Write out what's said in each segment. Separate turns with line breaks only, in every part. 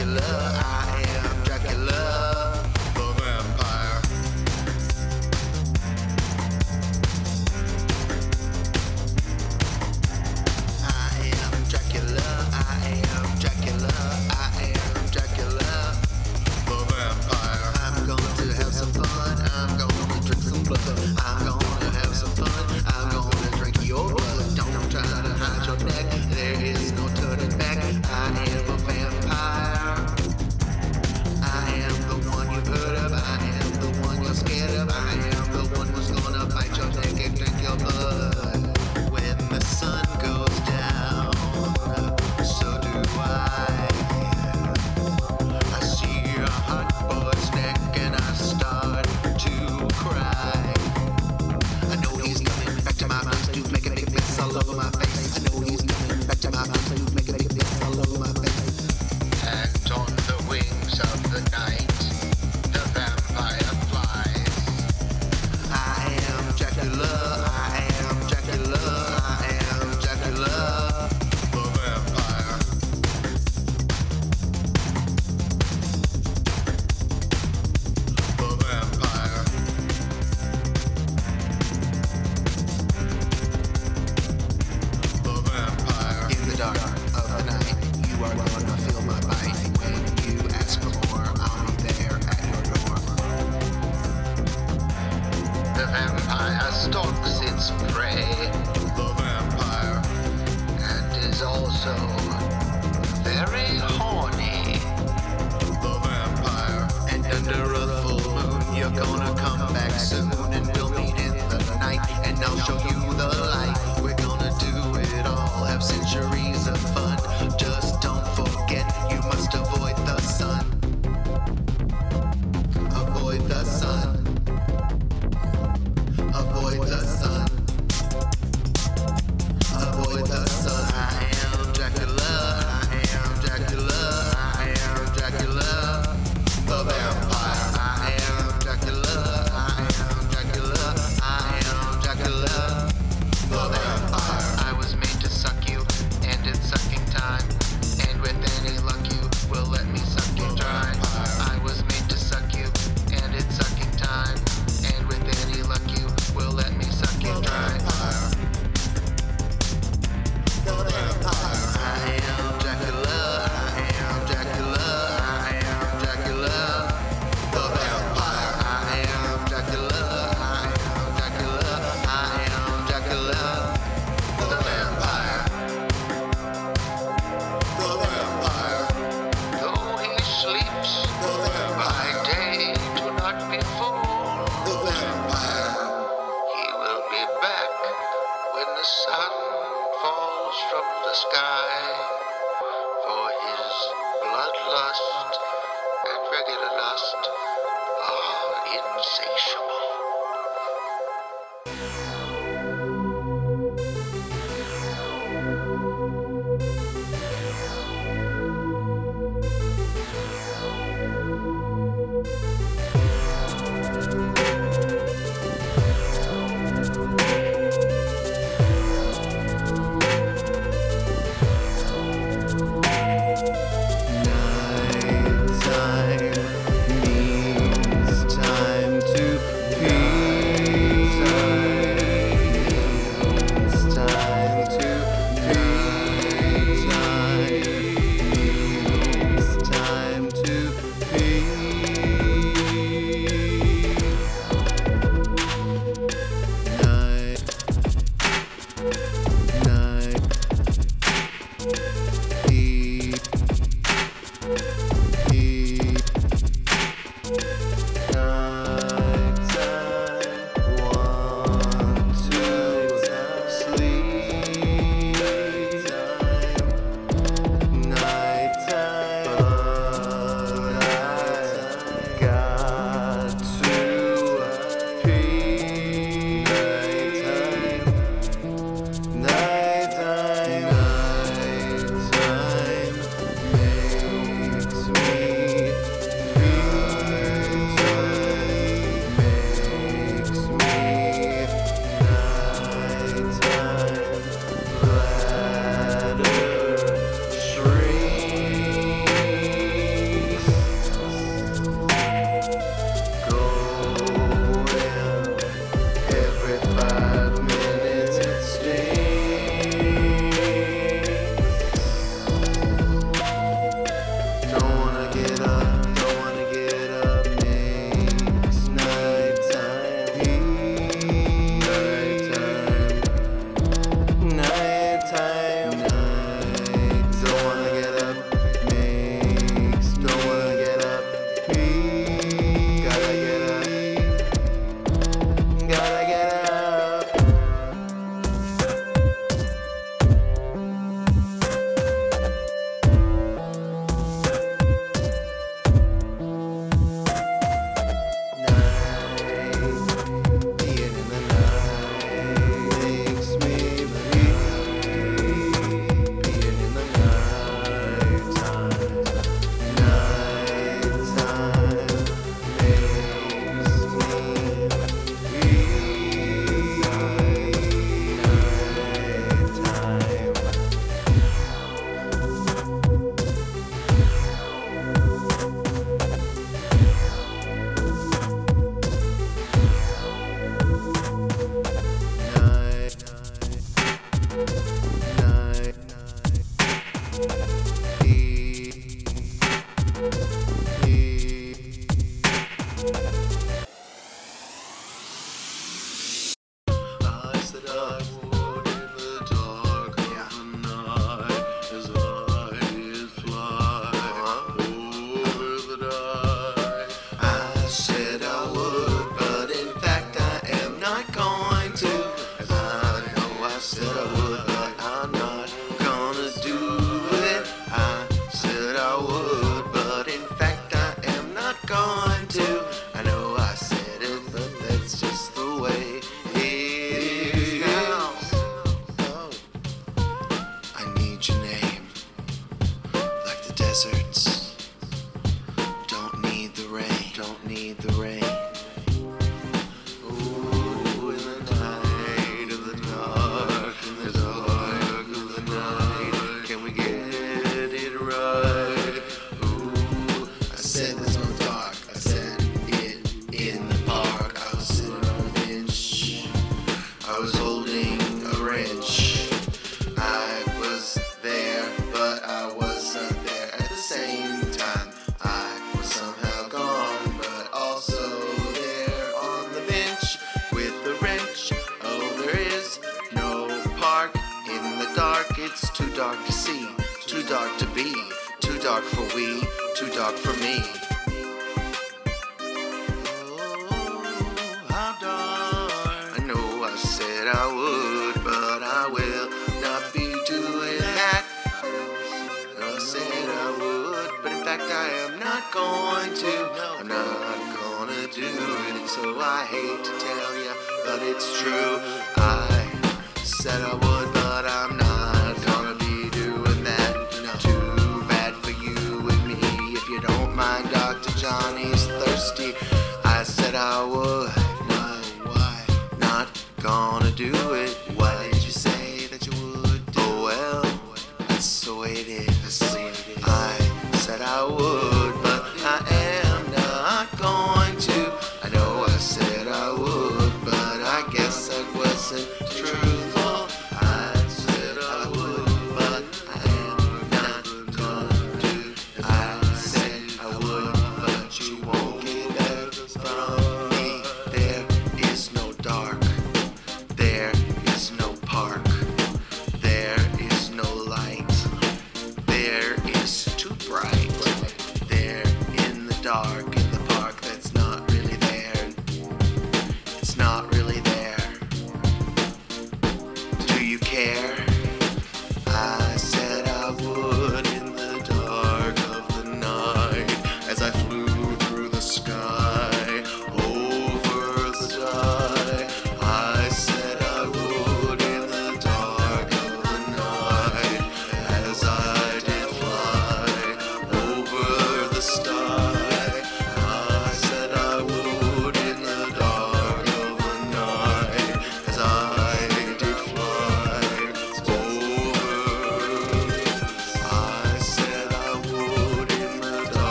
your love.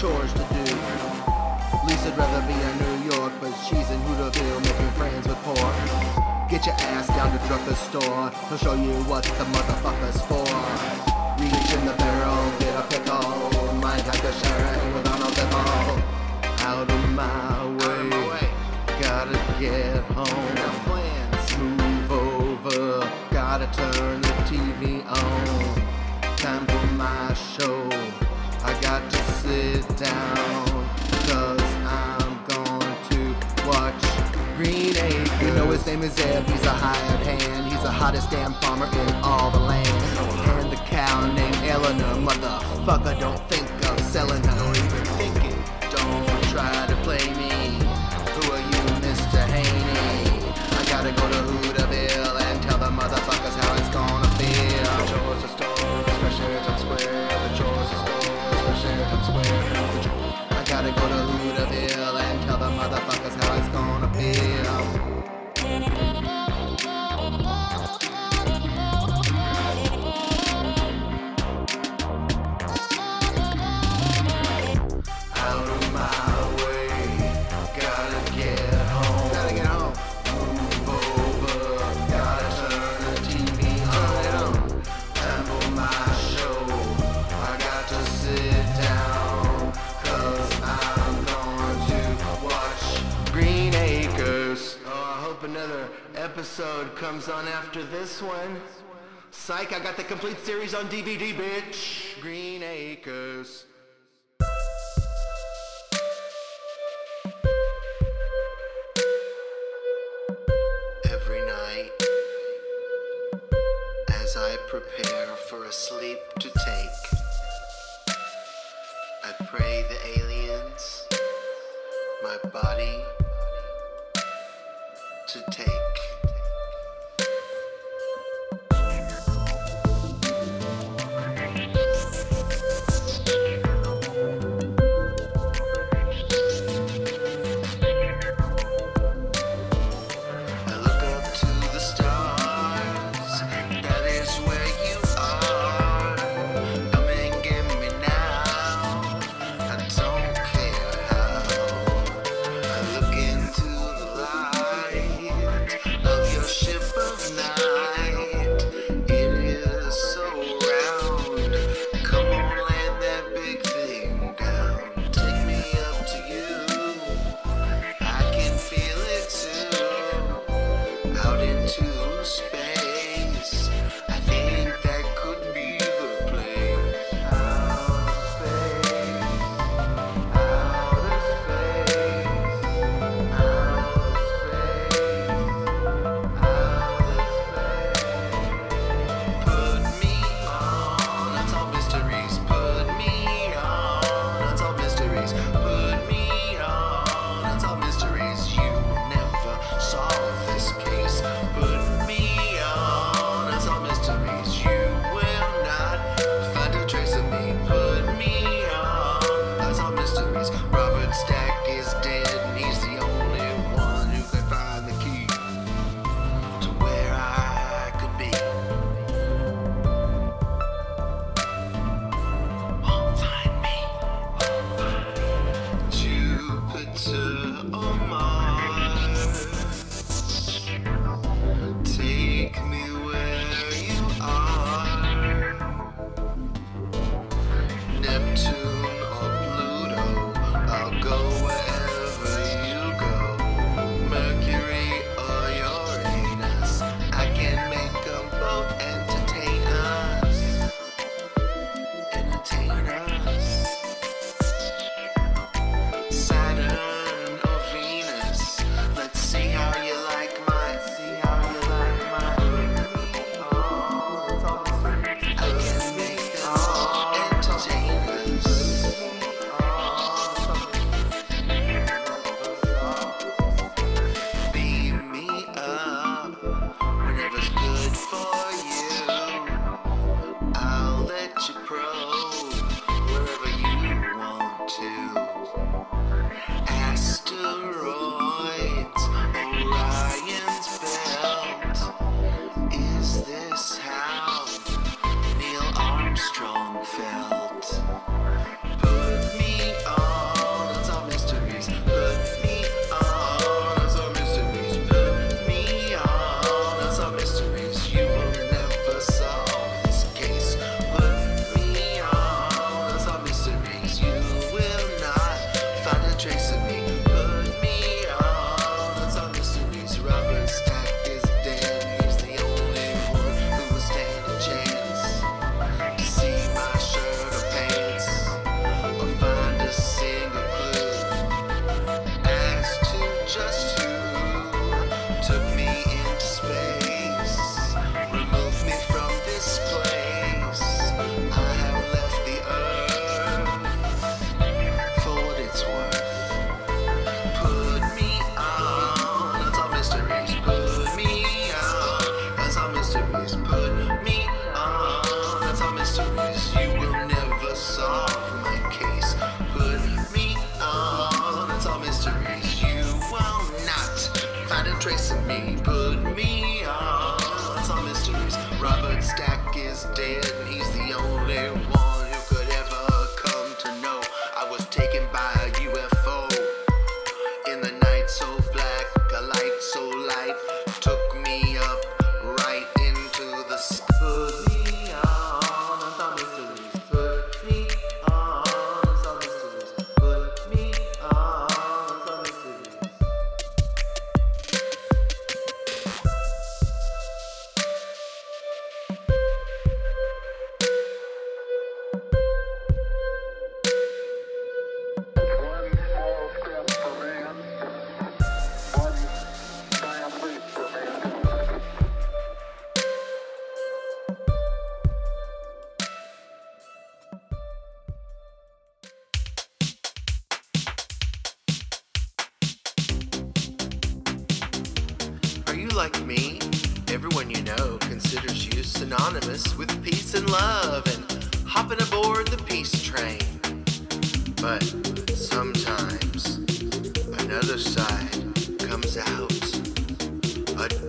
chores to do. Lisa'd rather be in New York, but she's in Hooterville making friends with pork. Get your ass down to Drucker's store, he'll show you what the motherfucker's for. Reach in the barrel, get a pickle, might have to share it with Donald Bickle. Out of my way, gotta get home. Move over, gotta turn the TV on. Time for my show sit down, cause I'm going to watch Green Acres. You know his name is Eb. he's a hired hand, he's the hottest damn farmer in all the land. And the cow named Eleanor, motherfucker, don't think of selling her.
comes on after this one. Psych, I got the complete series on DVD, bitch.
Green Acres. Every night, as I prepare for a sleep to take, I pray the aliens, my body, to take.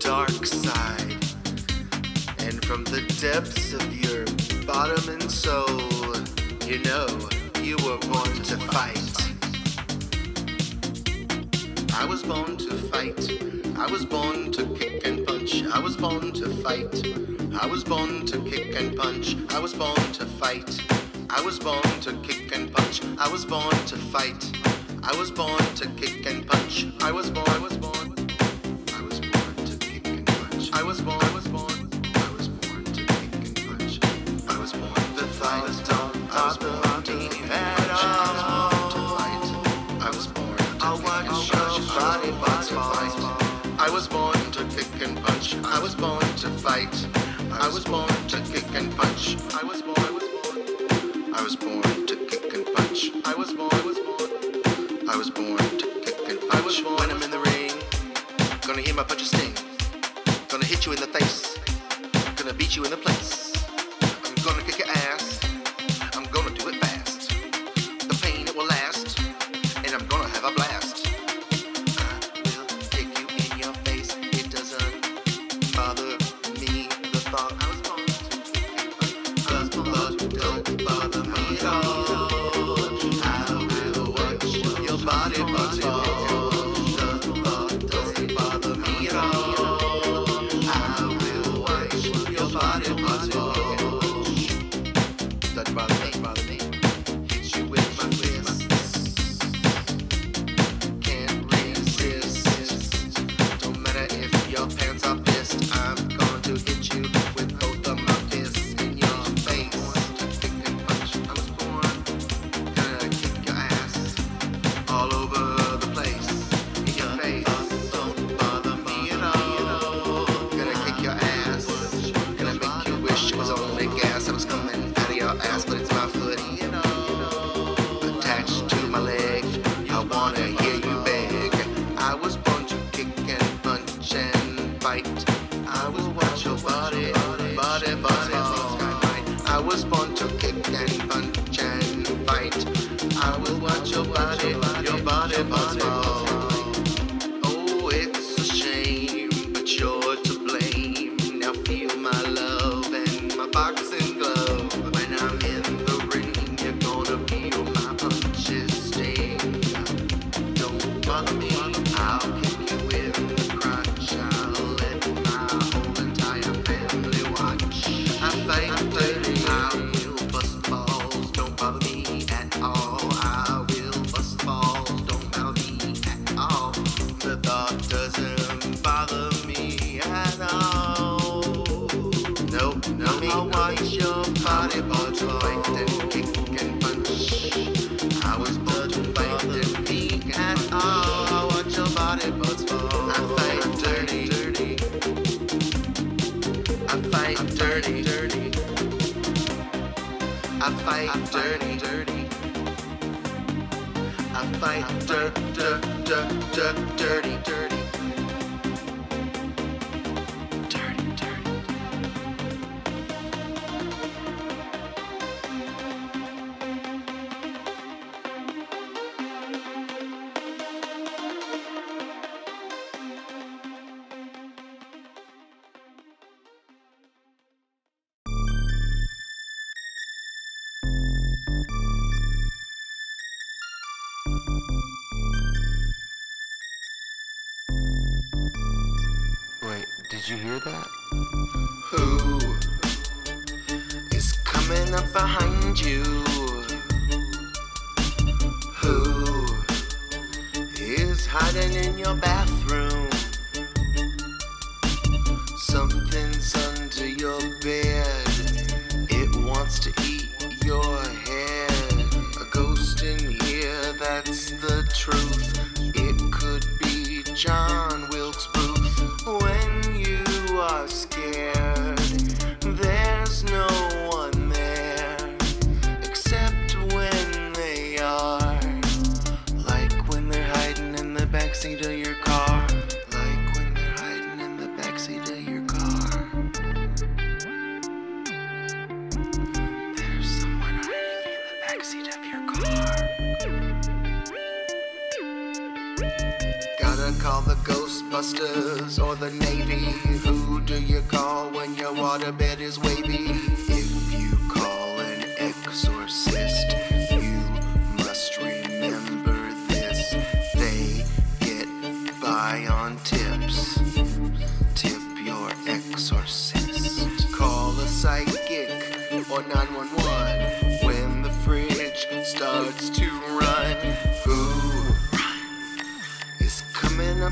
Dark side. And from the depths of your bottom and soul, you know you were born to fight. I was born to fight. I was born to kick and punch. I was born to fight. I was born to kick and punch. I was born to fight. I was born to kick and punch. I was born to fight. I was born to kick and punch. I was born. I was I was born. I was born. I was born to kick and punch. I was born. The fight don't bother me at all. I was born to kick and punch.
your body parts
fight. I was born to kick and punch. I was born to fight. I was born to kick and punch. I was born. I was born. You in the face. Gonna beat you in the place. I'm gonna kick your ass. I'm gonna do it fast. The pain it will last, and I'm gonna have a blast. I will kick you in your face. It doesn't bother me. The thought I was born to the thought don't bother me at all. I will watch your body parts fall. I fight dirty, dirty. I fight dirt, dirt, dirt, dirt, dirty, Or the Navy? Who do you call when your waterbed is waiting?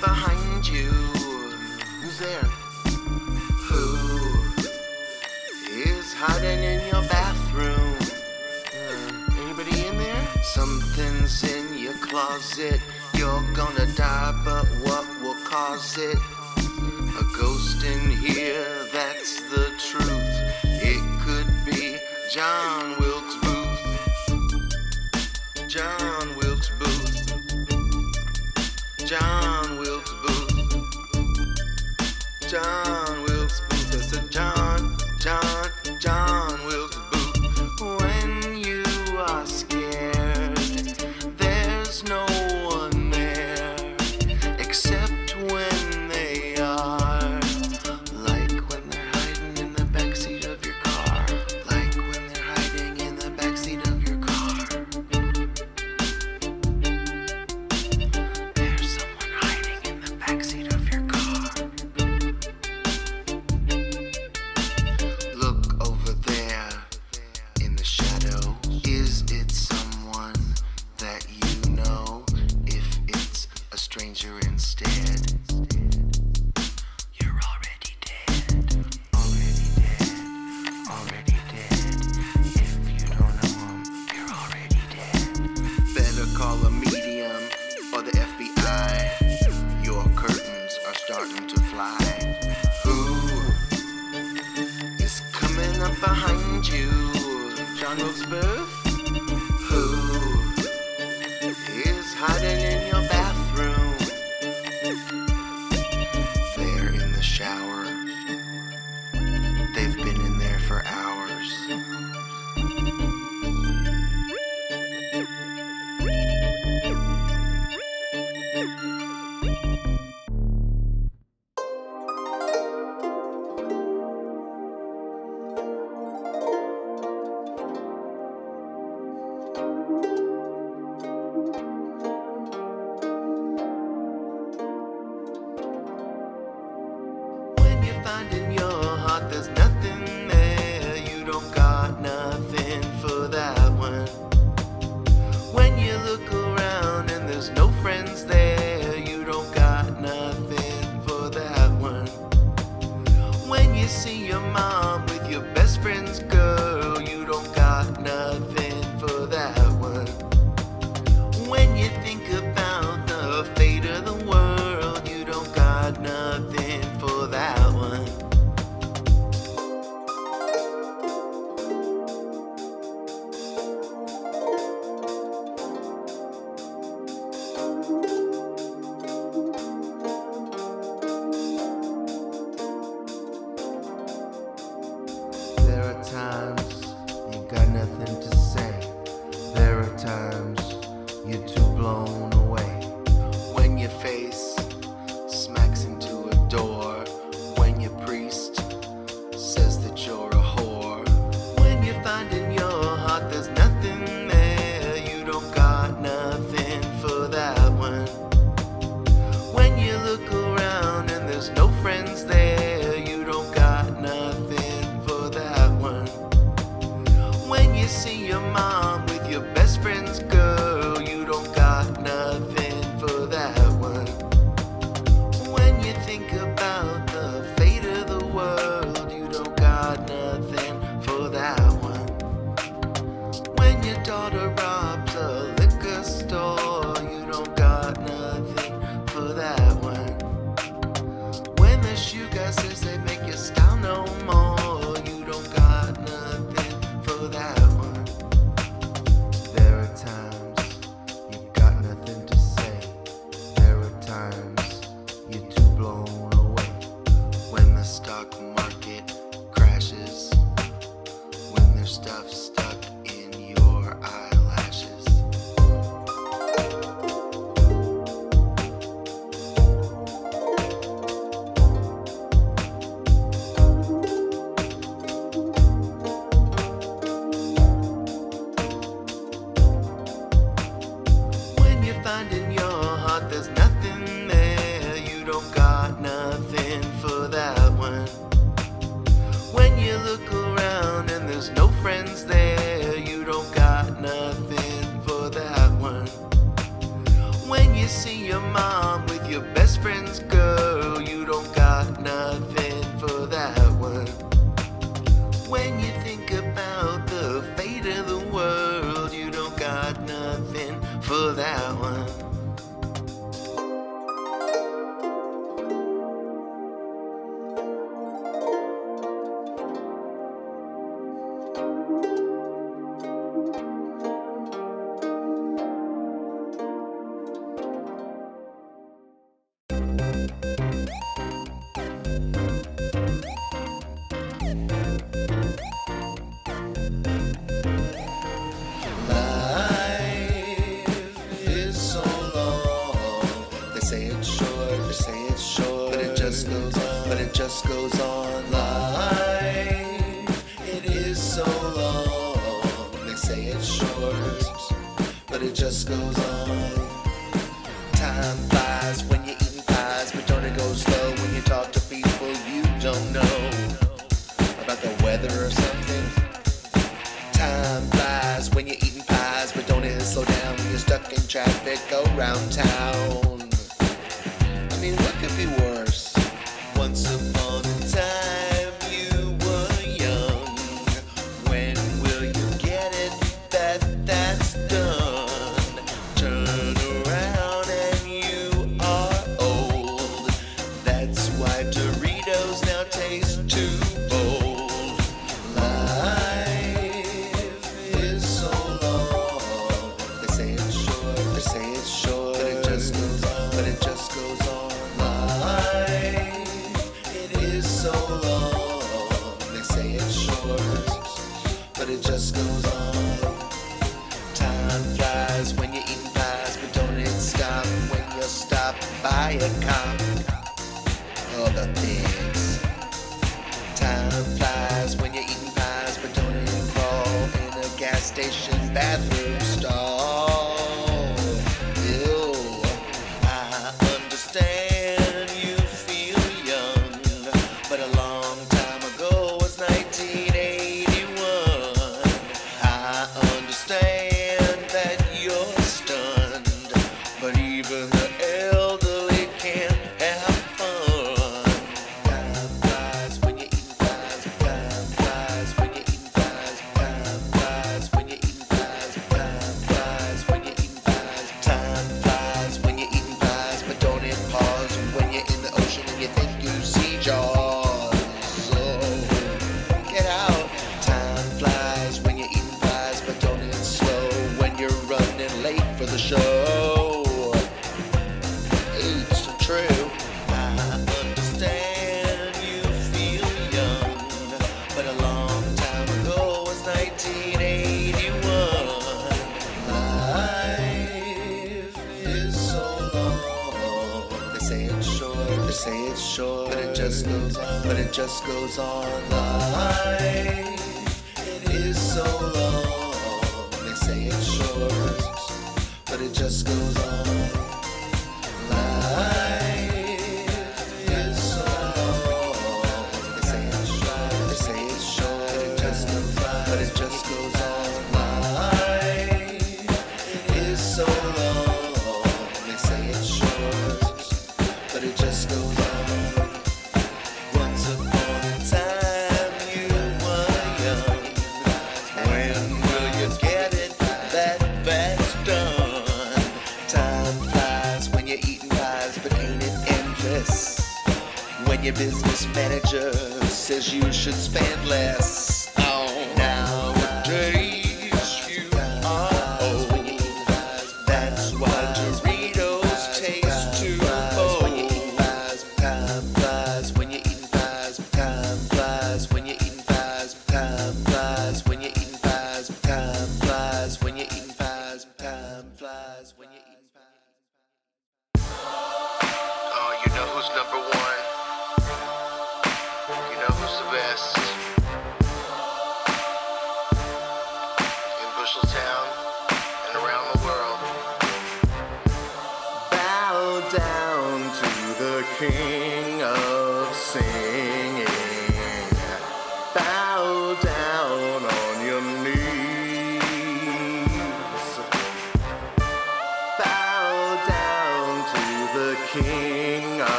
behind you. Who's there? Who is hiding in your bathroom? Uh, anybody in there? Something's in your closet. You're gonna die, but what will cause it? A ghost in here, that's the truth. It could be John Wilkes Booth. John. show. It's true. I understand you feel young, but a long time ago was 1981. Life is so long. They say it's short. They say it's short, but it just goes on. But it just goes on. Life.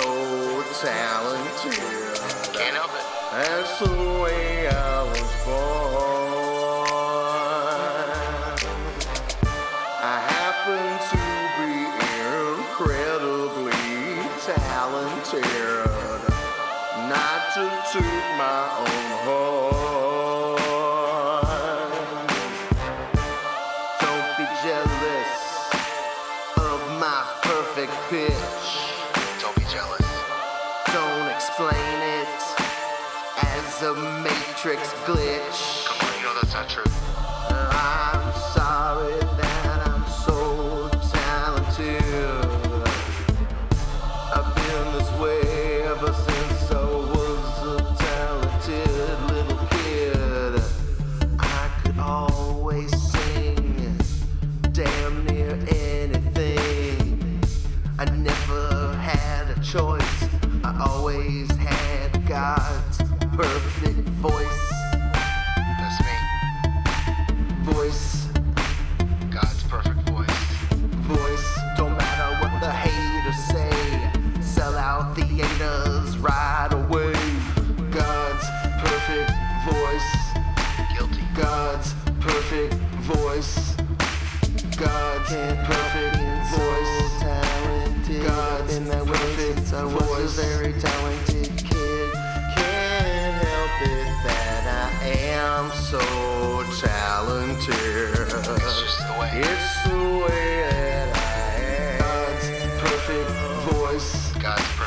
so talented.
Can't help it.
That's the way I was born. voice.
God's perfect voice.
Talented God's
in
that perfect I was a very talented kid. Can't help it that I am so talented.
It's just the way.
It's the way that I am. God's perfect voice.
God's